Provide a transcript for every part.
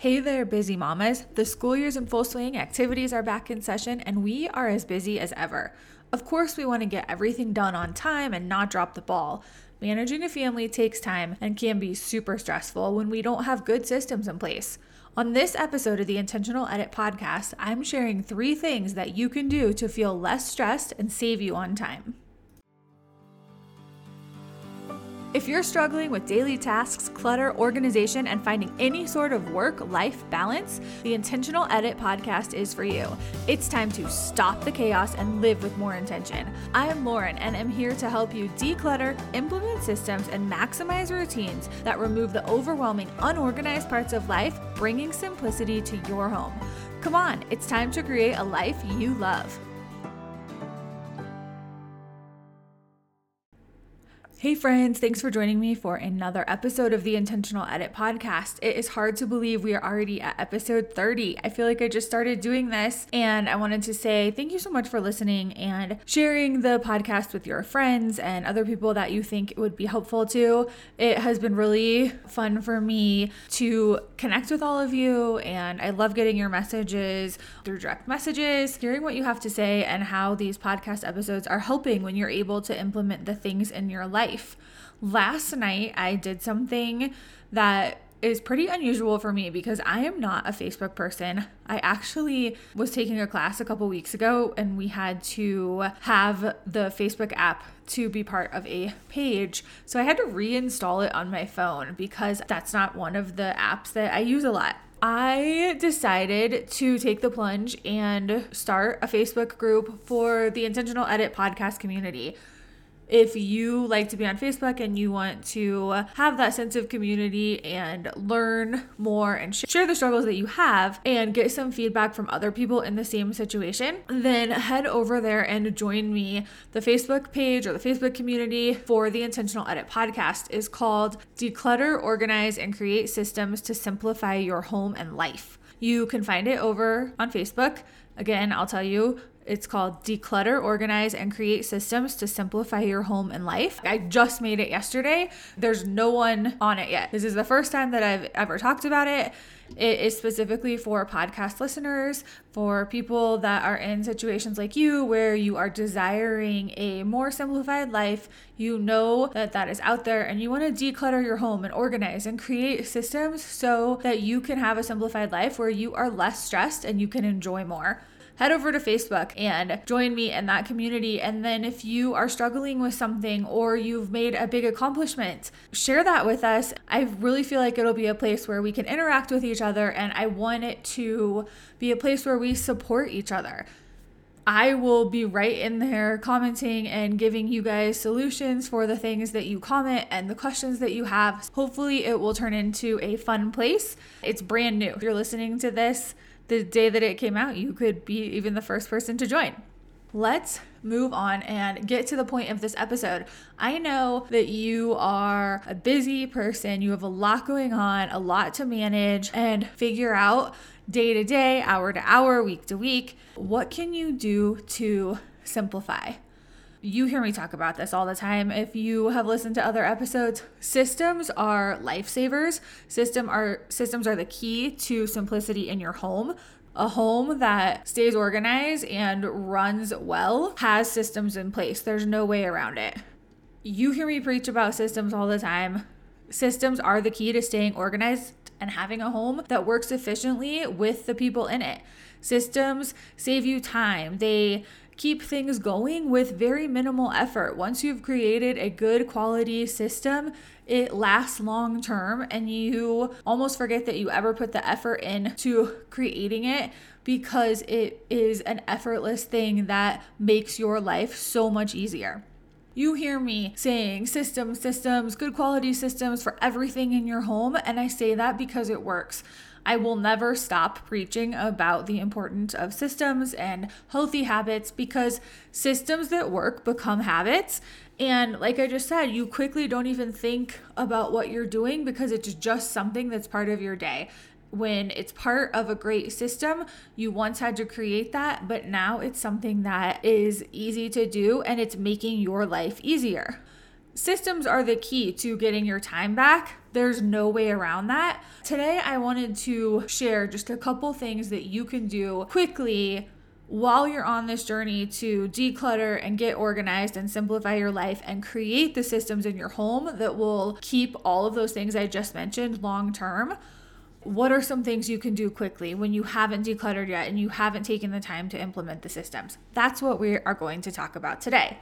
Hey there, busy mamas. The school year's in full swing, activities are back in session, and we are as busy as ever. Of course, we want to get everything done on time and not drop the ball. Managing a family takes time and can be super stressful when we don't have good systems in place. On this episode of the Intentional Edit podcast, I'm sharing three things that you can do to feel less stressed and save you on time. If you're struggling with daily tasks, clutter, organization, and finding any sort of work life balance, the Intentional Edit podcast is for you. It's time to stop the chaos and live with more intention. I am Lauren and I'm here to help you declutter, implement systems, and maximize routines that remove the overwhelming, unorganized parts of life, bringing simplicity to your home. Come on, it's time to create a life you love. Hey, friends, thanks for joining me for another episode of the Intentional Edit podcast. It is hard to believe we are already at episode 30. I feel like I just started doing this, and I wanted to say thank you so much for listening and sharing the podcast with your friends and other people that you think it would be helpful to. It has been really fun for me to connect with all of you, and I love getting your messages through direct messages, hearing what you have to say, and how these podcast episodes are helping when you're able to implement the things in your life life. Last night, I did something that is pretty unusual for me because I am not a Facebook person. I actually was taking a class a couple weeks ago and we had to have the Facebook app to be part of a page. So I had to reinstall it on my phone because that's not one of the apps that I use a lot. I decided to take the plunge and start a Facebook group for the Intentional Edit podcast community if you like to be on Facebook and you want to have that sense of community and learn more and share the struggles that you have and get some feedback from other people in the same situation, then head over there and join me. The Facebook page or the Facebook community for the Intentional Edit podcast is called Declutter, Organize, and Create Systems to Simplify Your Home and Life. You can find it over on Facebook. Again, I'll tell you, it's called Declutter, Organize, and Create Systems to Simplify Your Home and Life. I just made it yesterday. There's no one on it yet. This is the first time that I've ever talked about it. It is specifically for podcast listeners, for people that are in situations like you where you are desiring a more simplified life. You know that that is out there and you want to declutter your home and organize and create systems so that you can have a simplified life where you are less stressed and you can enjoy more head over to Facebook and join me in that community. And then if you are struggling with something or you've made a big accomplishment, share that with us. I really feel like it'll be a place where we can interact with each other, and I want it to be a place where we support each other. I will be right in there commenting and giving you guys solutions for the things that you comment and the questions that you have. Hopefully, it will turn into a fun place. It's brand new. If you're listening to this, the day that it came out, you could be even the first person to join. Let's move on and get to the point of this episode. I know that you are a busy person, you have a lot going on, a lot to manage and figure out day to day, hour to hour, week to week. What can you do to simplify? You hear me talk about this all the time. If you have listened to other episodes, systems are lifesavers. System are systems are the key to simplicity in your home. A home that stays organized and runs well has systems in place. There's no way around it. You hear me preach about systems all the time. Systems are the key to staying organized and having a home that works efficiently with the people in it. Systems save you time. They keep things going with very minimal effort. Once you've created a good quality system, it lasts long term and you almost forget that you ever put the effort into creating it because it is an effortless thing that makes your life so much easier. You hear me saying systems, systems, good quality systems for everything in your home, and I say that because it works. I will never stop preaching about the importance of systems and healthy habits because systems that work become habits. And like I just said, you quickly don't even think about what you're doing because it's just something that's part of your day. When it's part of a great system, you once had to create that, but now it's something that is easy to do and it's making your life easier. Systems are the key to getting your time back There's no way around that. Today, I wanted to share just a couple things that you can do quickly while you're on this journey to declutter and get organized and simplify your life and create the systems in your home that will keep all of those things I just mentioned long term. What are some things you can do quickly when you haven't decluttered yet and you haven't taken the time to implement the systems? That's what we are going to talk about today.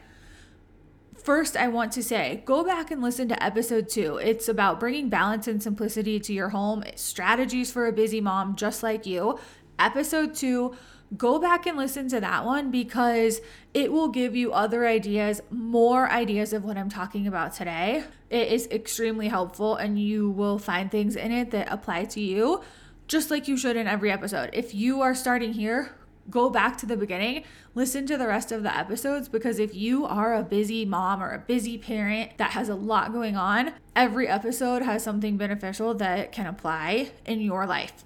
First, I want to say go back and listen to episode two. It's about bringing balance and simplicity to your home, strategies for a busy mom just like you. Episode two go back and listen to that one because it will give you other ideas, more ideas of what I'm talking about today. It is extremely helpful and you will find things in it that apply to you just like you should in every episode. If you are starting here, go back to the beginning, listen to the rest of the episodes because if you are a busy mom or a busy parent that has a lot going on, every episode has something beneficial that can apply in your life.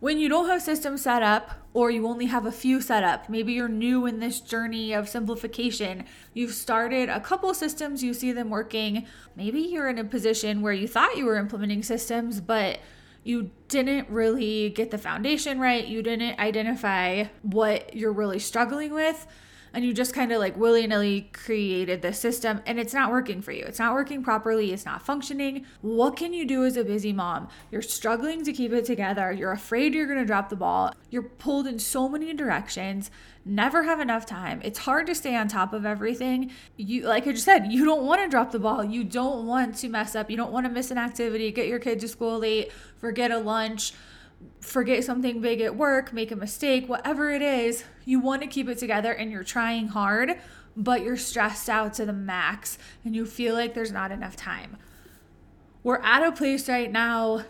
When you don't have systems set up, or you only have a few set up, maybe you're new in this journey of simplification, you've started a couple systems, you see them working. Maybe you're in a position where you thought you were implementing systems, but you didn't really get the foundation right, you didn't identify what you're really struggling with and you just kind of like willy nilly created the system and it's not working for you. It's not working properly. It's not functioning. What can you do as a busy mom? You're struggling to keep it together. You're afraid you're going to drop the ball. You're pulled in so many directions. Never have enough time. It's hard to stay on top of everything. You, like I just said, you don't want to drop the ball. You don't want to mess up. You don't want to miss an activity, get your kid to school late, forget a lunch forget something big at work, make a mistake, whatever it is, you want to keep it together and you're trying hard, but you're stressed out to the max and you feel like there's not enough time. We're at a place right now,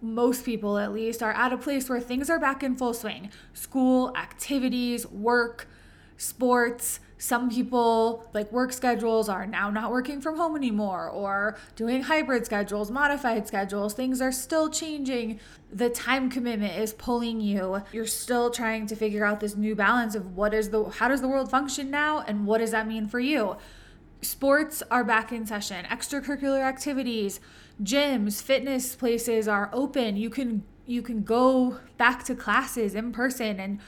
most people at least, are at a place where things are back in full swing school, activities, work, sports, some people like work schedules are now not working from home anymore or doing hybrid schedules modified schedules. Things are still changing. The time commitment is pulling you. You're still trying to figure out this new balance of what is the how does the world function now and what does that mean for you? Sports are back in session. Extracurricular activities gyms fitness places are open. You can you can go back to classes in person and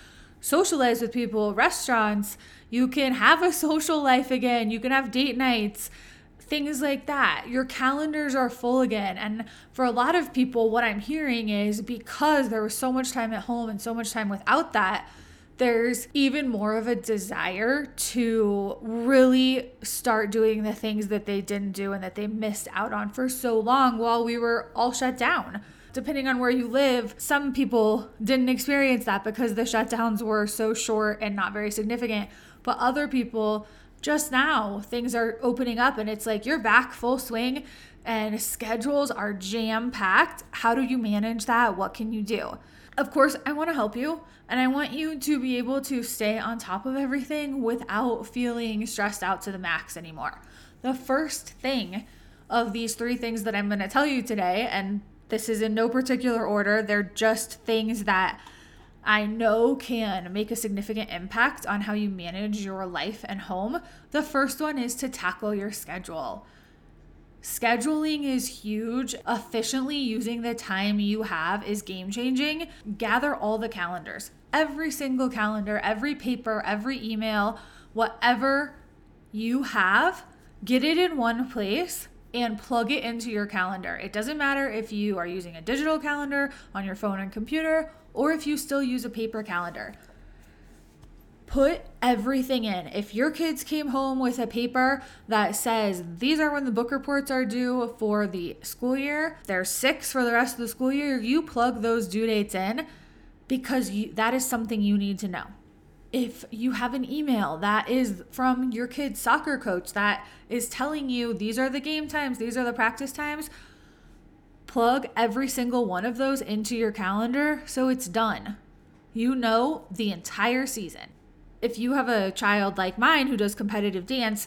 socialize with people, restaurants, you can have a social life again, you can have date nights, things like that. Your calendars are full again. And for a lot of people, what I'm hearing is because there was so much time at home and so much time without that, there's even more of a desire to really start doing the things that they didn't do and that they missed out on for so long while we were all shut down depending on where you live, some people didn't experience that because the shutdowns were so short and not very significant. But other people, just now, things are opening up and it's like you're back full swing and schedules are jam packed. How do you manage that? What can you do? Of course, I want to help you and I want you to be able to stay on top of everything without feeling stressed out to the max anymore. The first thing of these three things that I'm going to tell you today, and this is in no particular order. They're just things that I know can make a significant impact on how you manage your life and home. The first one is to tackle your schedule. Scheduling is huge. Efficiently using the time you have is game changing. Gather all the calendars, every single calendar, every paper, every email, whatever you have, get it in one place and plug it into your calendar. It doesn't matter if you are using a digital calendar on your phone and computer or if you still use a paper calendar. Put everything in. If your kids came home with a paper that says these are when the book reports are due for the school year, there's six for the rest of the school year, you plug those due dates in because you, that is something you need to know if you have an email that is from your kid's soccer coach that is telling you these are the game times, these are the practice times, plug every single one of those into your calendar so it's done. You know the entire season. If you have a child like mine who does competitive dance,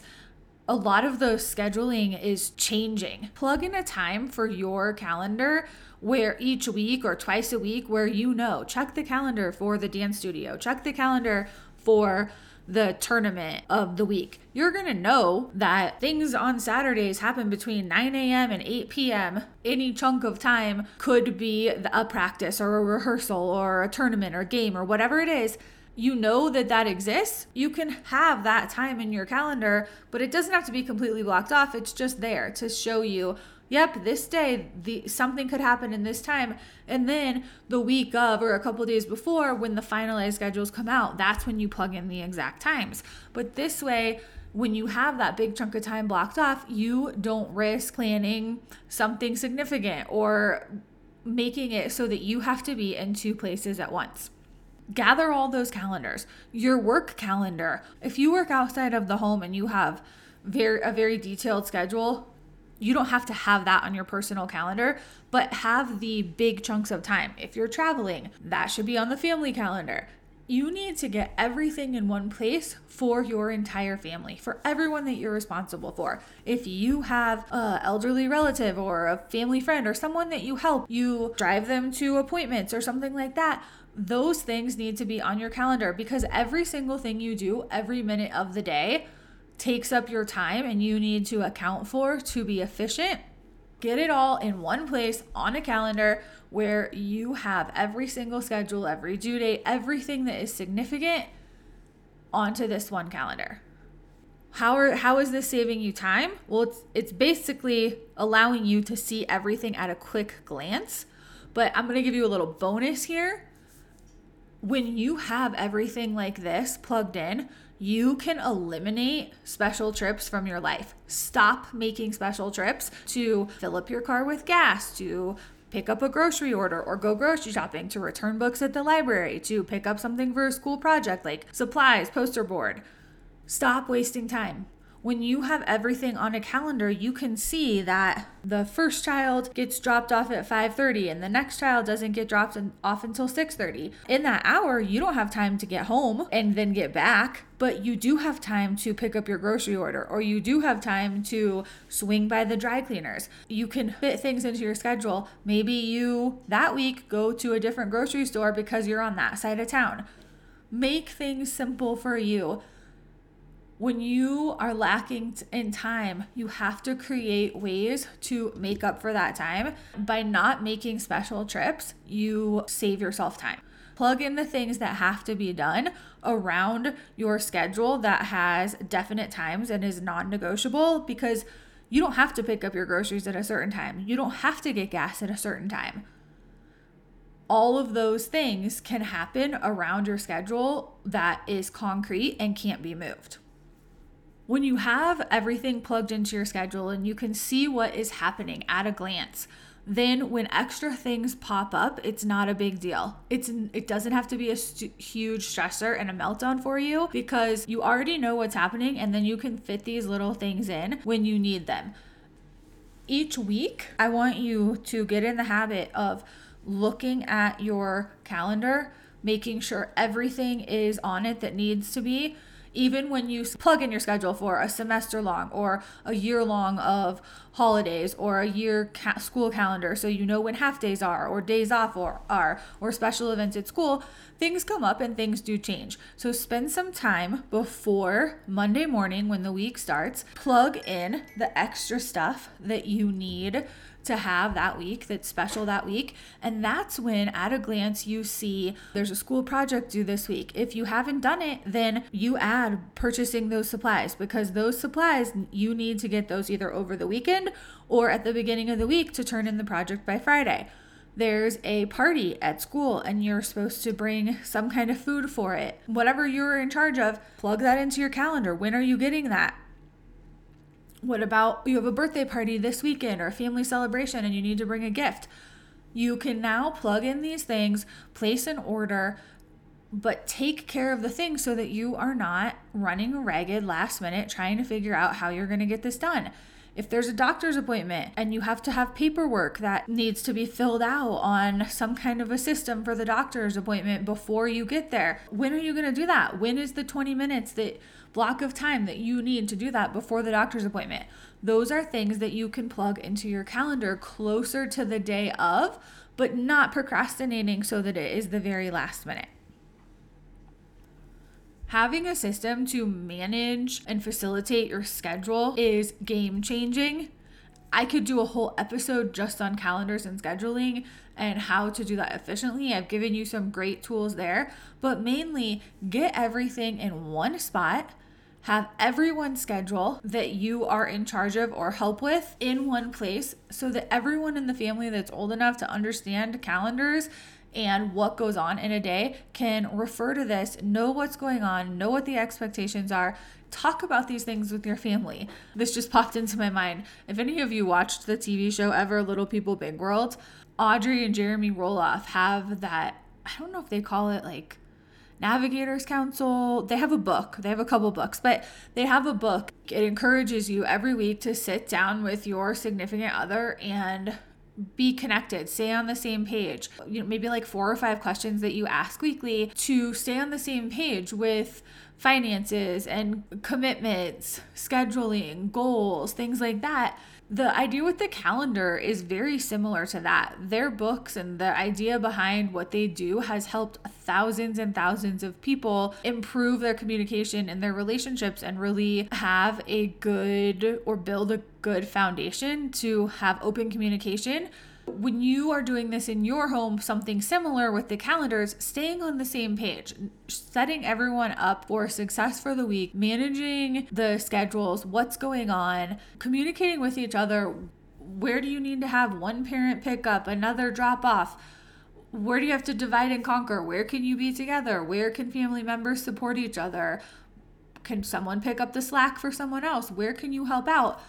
a lot of the scheduling is changing. Plug in a time for your calendar where each week or twice a week where you know check the calendar for the dance studio check the calendar for the tournament of the week. You're to know that things on Saturdays happen between 9 a.m. and 8 p.m. Any chunk of time could be a practice or a rehearsal or a tournament or game or whatever it is you know that that exists, you can have that time in your calendar, but it doesn't have to be completely blocked off. It's just there to show you, yep, this day the something could happen in this time. And then the week of or a couple days before when the finalized schedules come out, that's when you plug in the exact times. But this way, when you have that big chunk of time blocked off, you don't risk planning something significant or making it so that you have to be in two places at once gather all those calendars your work calendar. If you work outside of the home and you have very a very detailed schedule you don't have to have that on your personal calendar but have the big chunks of time. If you're traveling that should be on the family calendar. You need to get everything in one place for your entire family, for everyone that you're responsible for. If you have an elderly relative or a family friend or someone that you help, you drive them to appointments or something like that those things need to be on your calendar because every single thing you do every minute of the day takes up your time and you need to account for to be efficient. Get it all in one place on a calendar where you have every single schedule, every due date, everything that is significant onto this one calendar. How are how is this saving you time? Well, it's it's basically allowing you to see everything at a quick glance. But I'm going to give you a little bonus here when you have everything like this plugged in, you can eliminate special trips from your life. Stop making special trips to fill up your car with gas, to pick up a grocery order or go grocery shopping, to return books at the library, to pick up something for a school project like supplies, poster board. Stop wasting time when you have everything on a calendar, you can see that the first child gets dropped off at 5:30 and the next child doesn't get dropped off until 6:30. In that hour, you don't have time to get home and then get back, but you do have time to pick up your grocery order or you do have time to swing by the dry cleaners. You can fit things into your schedule. Maybe you that week go to a different grocery store because you're on that side of town. Make things simple for you when you are lacking in time, you have to create ways to make up for that time. By not making special trips, you save yourself time. Plug in the things that have to be done around your schedule that has definite times and is non negotiable because you don't have to pick up your groceries at a certain time. You don't have to get gas at a certain time. All of those things can happen around your schedule that is concrete and can't be moved when you have everything plugged into your schedule and you can see what is happening at a glance, then when extra things pop up, it's not a big deal. It's it doesn't have to be a st- huge stressor and a meltdown for you because you already know what's happening and then you can fit these little things in when you need them. Each week, I want you to get in the habit of looking at your calendar, making sure everything is on it that needs to be even when you plug in your schedule for a semester long or a year long of holidays or a year ca- school calendar so you know when half days are or days off or are or special events at school things come up and things do change. So spend some time before monday morning when the week starts plug in the extra stuff that you need to have that week that's special that week. And that's when, at a glance, you see there's a school project due this week. If you haven't done it, then you add purchasing those supplies because those supplies, you need to get those either over the weekend or at the beginning of the week to turn in the project by Friday there's a party at school and you're supposed to bring some kind of food for it. Whatever you're in charge of, plug that into your calendar. When are you getting that? What about you have a birthday party this weekend or a family celebration and you need to bring a gift? You can now plug in these things, place an order, but take care of the things so that you are not running ragged last minute trying to figure out how you're going to get this done. If there's a doctor's appointment and you have to have paperwork that needs to be filled out on some kind of a system for the doctor's appointment before you get there, when are you going to do that? When is the 20 minutes that block of time that you need to do that before the doctor's appointment? Those are things that you can plug into your calendar closer to the day of, but not procrastinating so that it is the very last minute. Having a system to manage and facilitate your schedule is game changing. I could do a whole episode just on calendars and scheduling and how to do that efficiently. I've given you some great tools there, but mainly get everything in one spot. Have everyone's schedule that you are in charge of or help with in one place so that everyone in the family that's old enough to understand calendars and what goes on in a day can refer to this, know what's going on, know what the expectations are, talk about these things with your family. This just popped into my mind. If any of you watched the TV show ever, Little People Big World, Audrey and Jeremy Roloff have that, I don't know if they call it like Navigators Council. They have a book. They have a couple books, but they have a book. It encourages you every week to sit down with your significant other and be connected, stay on the same page. You know, maybe like four or five questions that you ask weekly to stay on the same page with finances and commitments, scheduling, goals, things like that. The idea with the calendar is very similar to that. Their books and the idea behind what they do has helped thousands and thousands of people improve their communication and their relationships and really have a good or build a good foundation to have open communication when you are doing this in your home, something similar with the calendars, staying on the same page, setting everyone up for success for the week, managing the schedules, what's going on, communicating with each other. Where do you need to have one parent pick up, another drop off? Where do you have to divide and conquer? Where can you be together? Where can family members support each other? Can someone pick up the slack for someone else? Where can you help out?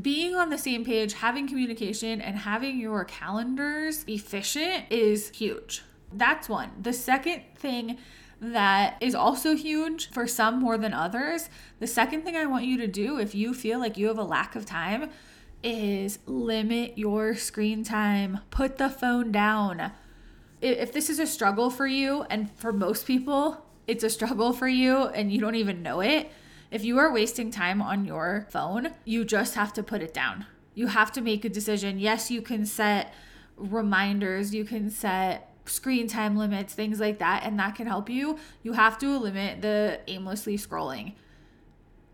being on the same page, having communication, and having your calendars efficient is huge. That's one. The second thing that is also huge for some more than others, the second thing I want you to do if you feel like you have a lack of time is limit your screen time. Put the phone down. If this is a struggle for you, and for most people, it's a struggle for you and you don't even know it, if you are wasting time on your phone, you just have to put it down. You have to make a decision. Yes, you can set reminders, you can set screen time limits, things like that, and that can help you. You have to limit the aimlessly scrolling.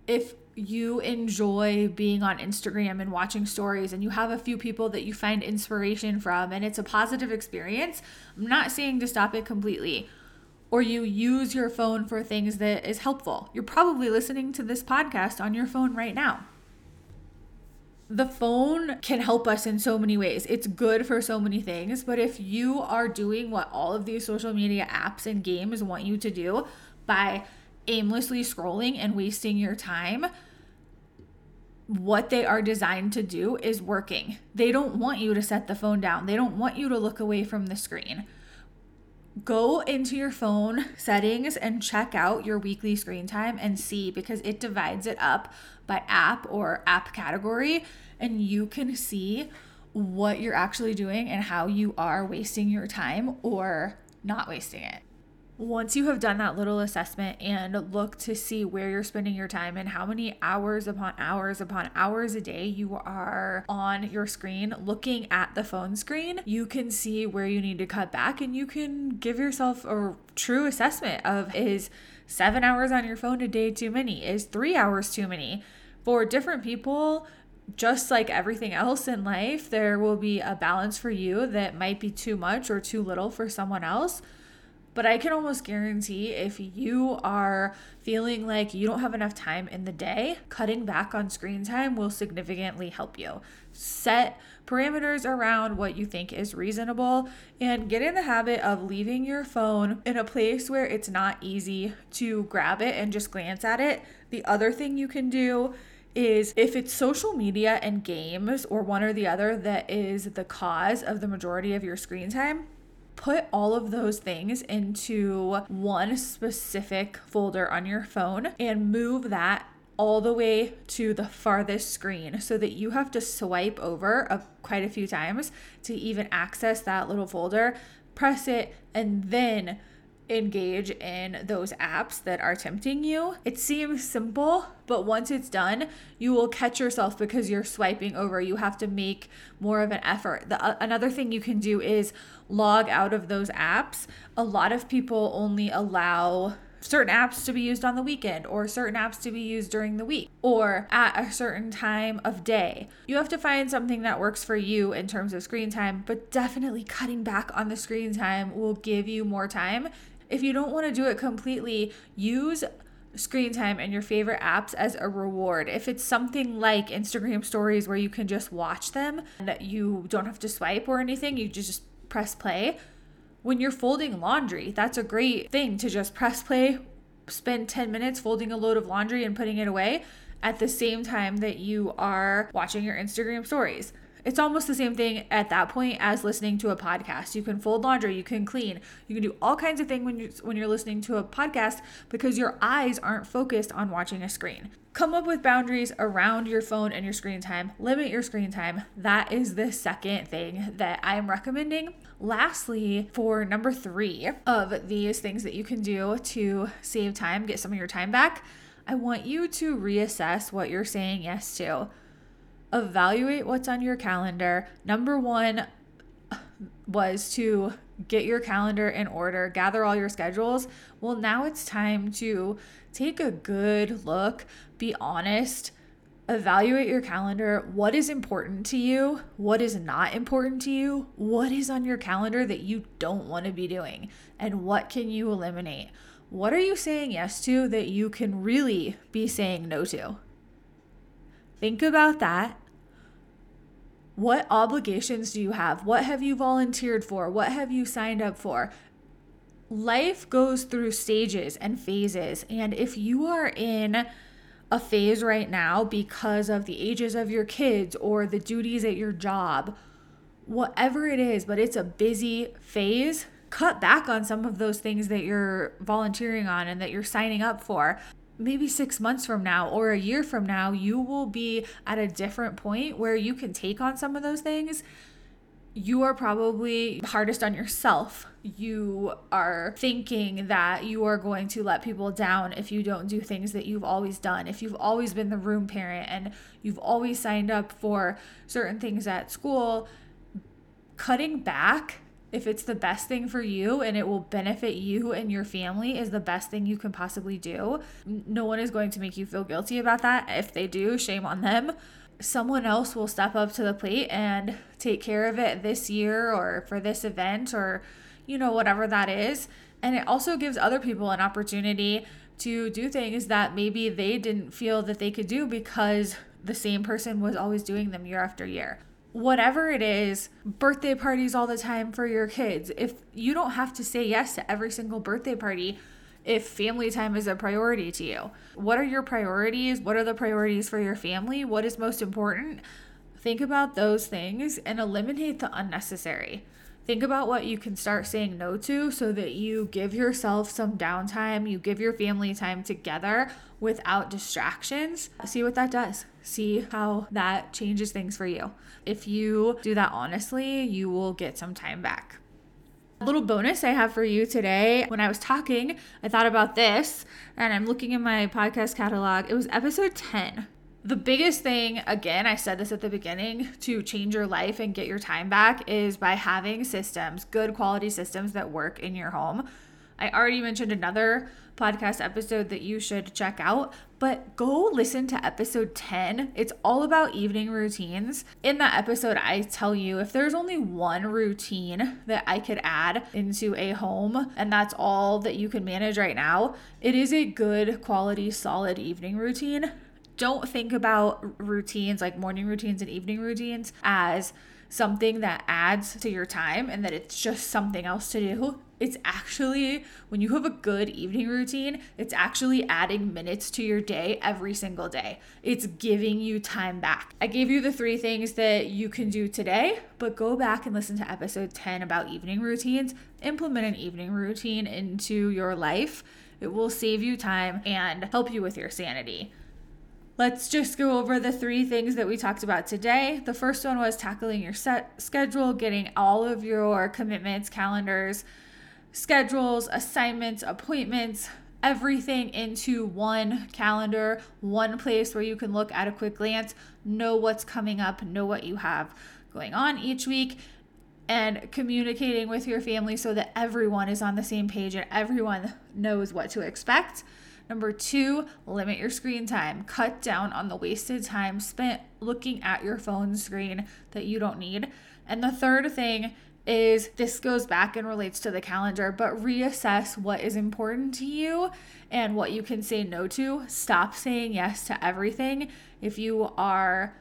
If you enjoy being on Instagram and watching stories and you have a few people that you find inspiration from and it's a positive experience, I'm not saying to stop it completely or you use your phone for things that is helpful. You're probably listening to this podcast on your phone right now. The phone can help us in so many ways. It's good for so many things, but if you are doing what all of these social media apps and games want you to do by aimlessly scrolling and wasting your time, what they are designed to do is working. They don't want you to set the phone down. They don't want you to look away from the screen go into your phone settings and check out your weekly screen time and see because it divides it up by app or app category and you can see what you're actually doing and how you are wasting your time or not wasting it once you have done that little assessment and look to see where you're spending your time and how many hours upon hours upon hours a day you are on your screen looking at the phone screen, you can see where you need to cut back and you can give yourself a true assessment of is seven hours on your phone a day too many? Is three hours too many? For different people, just like everything else in life, there will be a balance for you that might be too much or too little for someone else. But I can almost guarantee if you are feeling like you don't have enough time in the day, cutting back on screen time will significantly help you. Set parameters around what you think is reasonable and get in the habit of leaving your phone in a place where it's not easy to grab it and just glance at it. The other thing you can do is if it's social media and games or one or the other that is the cause of the majority of your screen time, put all of those things into one specific folder on your phone and move that all the way to the farthest screen so that you have to swipe over a, quite a few times to even access that little folder. Press it and then engage in those apps that are tempting you. It seems simple, but once it's done, you will catch yourself because you're swiping over. You have to make more of an effort. The, uh, another thing you can do is log out of those apps. A lot of people only allow certain apps to be used on the weekend or certain apps to be used during the week or at a certain time of day. You have to find something that works for you in terms of screen time, but definitely cutting back on the screen time will give you more time. If you don't want to do it completely, use screen time and your favorite apps as a reward. If it's something like Instagram stories where you can just watch them and you don't have to swipe or anything, you just press play. When you're folding laundry, that's a great thing to just press play, spend 10 minutes folding a load of laundry and putting it away at the same time that you are watching your Instagram stories. It's almost the same thing at that point as listening to a podcast. You can fold laundry, you can clean, you can do all kinds of things when you when you're listening to a podcast because your eyes aren't focused on watching a screen. Come up with boundaries around your phone and your screen time. Limit your screen time. That is the second thing that I'm recommending. Lastly, for number 3 of these things that you can do to save time, get some of your time back, I want you to reassess what you're saying yes to evaluate what's on your calendar. Number one was to get your calendar in order, gather all your schedules. Well, now it's time to take a good look, be honest, evaluate your calendar. What is important to you? What is not important to you? What is on your calendar that you don't want to be doing? And what can you eliminate? What are you saying yes to that you can really be saying no to? Think about that. What obligations do you have? What have you volunteered for? What have you signed up for? Life goes through stages and phases. And if you are in a phase right now because of the ages of your kids or the duties at your job, whatever it is, but it's a busy phase, cut back on some of those things that you're volunteering on and that you're signing up for maybe six months from now or a year from now, you will be at a different point where you can take on some of those things. You are probably hardest on yourself. You are thinking that you are going to let people down if you don't do things that you've always done. If you've always been the room parent and you've always signed up for certain things at school, cutting back if it's the best thing for you and it will benefit you and your family is the best thing you can possibly do. No one is going to make you feel guilty about that. If they do, shame on them. Someone else will step up to the plate and take care of it this year or for this event or, you know, whatever that is. And it also gives other people an opportunity to do things that maybe they didn't feel that they could do because the same person was always doing them year after year whatever it is, birthday parties all the time for your kids. If you don't have to say yes to every single birthday party, if family time is a priority to you, what are your priorities? What are the priorities for your family? What is most important? Think about those things and eliminate the unnecessary. Think about what you can start saying no to so that you give yourself some downtime, you give your family time together without distractions. See what that does. See how that changes things for you. If you do that honestly, you will get some time back. A little bonus I have for you today. When I was talking, I thought about this and I'm looking in my podcast catalog. It was episode 10 the biggest thing, again, I said this at the beginning, to change your life and get your time back is by having systems, good quality systems that work in your home. I already mentioned another podcast episode that you should check out, but go listen to episode 10. It's all about evening routines. In that episode, I tell you if there's only one routine that I could add into a home, and that's all that you can manage right now, it is a good quality, solid evening routine don't think about routines like morning routines and evening routines as something that adds to your time and that it's just something else to do. It's actually, when you have a good evening routine, it's actually adding minutes to your day every single day. It's giving you time back. I gave you the three things that you can do today, but go back and listen to episode 10 about evening routines. Implement an evening routine into your life. It will save you time and help you with your sanity. Let's just go over the three things that we talked about today. The first one was tackling your set schedule, getting all of your commitments, calendars, schedules, assignments, appointments, everything into one calendar, one place where you can look at a quick glance, know what's coming up, know what you have going on each week. and communicating with your family so that everyone is on the same page and everyone knows what to expect. Number two, limit your screen time. Cut down on the wasted time spent looking at your phone screen that you don't need. And the third thing is this goes back and relates to the calendar, but reassess what is important to you and what you can say no to. Stop saying yes to everything. If you are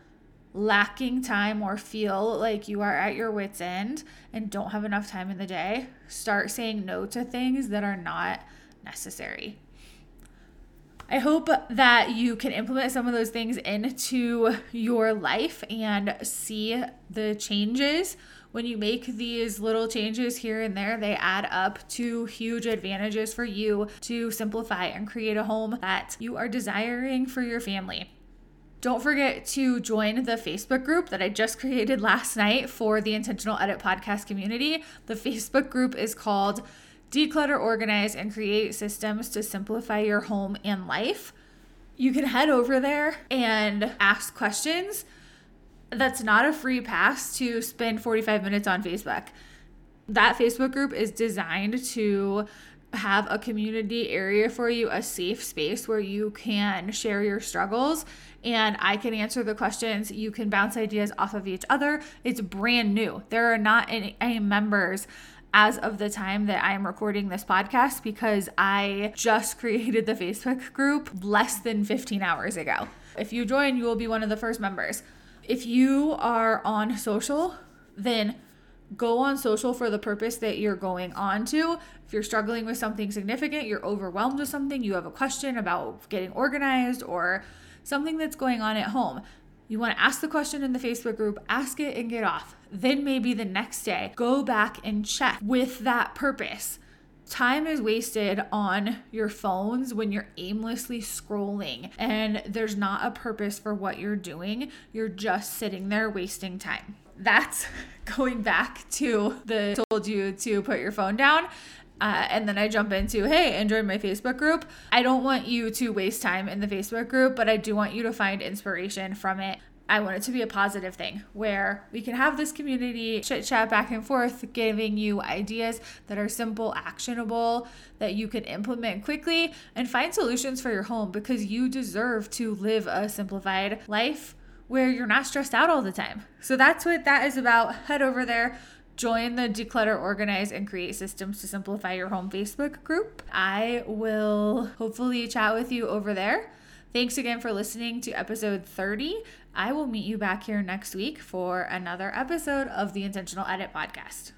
lacking time or feel like you are at your wits' end and don't have enough time in the day, start saying no to things that are not necessary. I hope that you can implement some of those things into your life and see the changes. When you make these little changes here and there, they add up to huge advantages for you to simplify and create a home that you are desiring for your family. Don't forget to join the Facebook group that I just created last night for the Intentional Edit podcast community. The Facebook group is called declutter, organize, and create systems to simplify your home and life. You can head over there and ask questions. That's not a free pass to spend 45 minutes on Facebook. That Facebook group is designed to have a community area for you, a safe space where you can share your struggles and I can answer the questions. You can bounce ideas off of each other. It's brand new. There are not any, any members as of the time that I am recording this podcast because I just created the Facebook group less than 15 hours ago. If you join, you will be one of the first members. If you are on social, then go on social for the purpose that you're going on to. If you're struggling with something significant, you're overwhelmed with something, you have a question about getting organized or something that's going on at home, you want to ask the question in the Facebook group, ask it and get off. Then maybe the next day, go back and check with that purpose. Time is wasted on your phones when you're aimlessly scrolling and there's not a purpose for what you're doing. You're just sitting there wasting time. That's going back to the told you to put your phone down. Uh, and then I jump into, hey, and join my Facebook group. I don't want you to waste time in the Facebook group, but I do want you to find inspiration from it. I want it to be a positive thing where we can have this community chit chat back and forth, giving you ideas that are simple, actionable, that you can implement quickly and find solutions for your home because you deserve to live a simplified life where you're not stressed out all the time. So that's what that is about. Head over there join the Declutter, Organize, and Create Systems to Simplify Your Home Facebook group. I will hopefully chat with you over there. Thanks again for listening to episode 30. I will meet you back here next week for another episode of the Intentional Edit Podcast.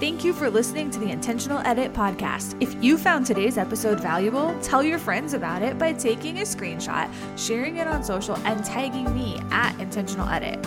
Thank you for listening to the Intentional Edit podcast. If you found today's episode valuable, tell your friends about it by taking a screenshot, sharing it on social, and tagging me at Intentional Edit.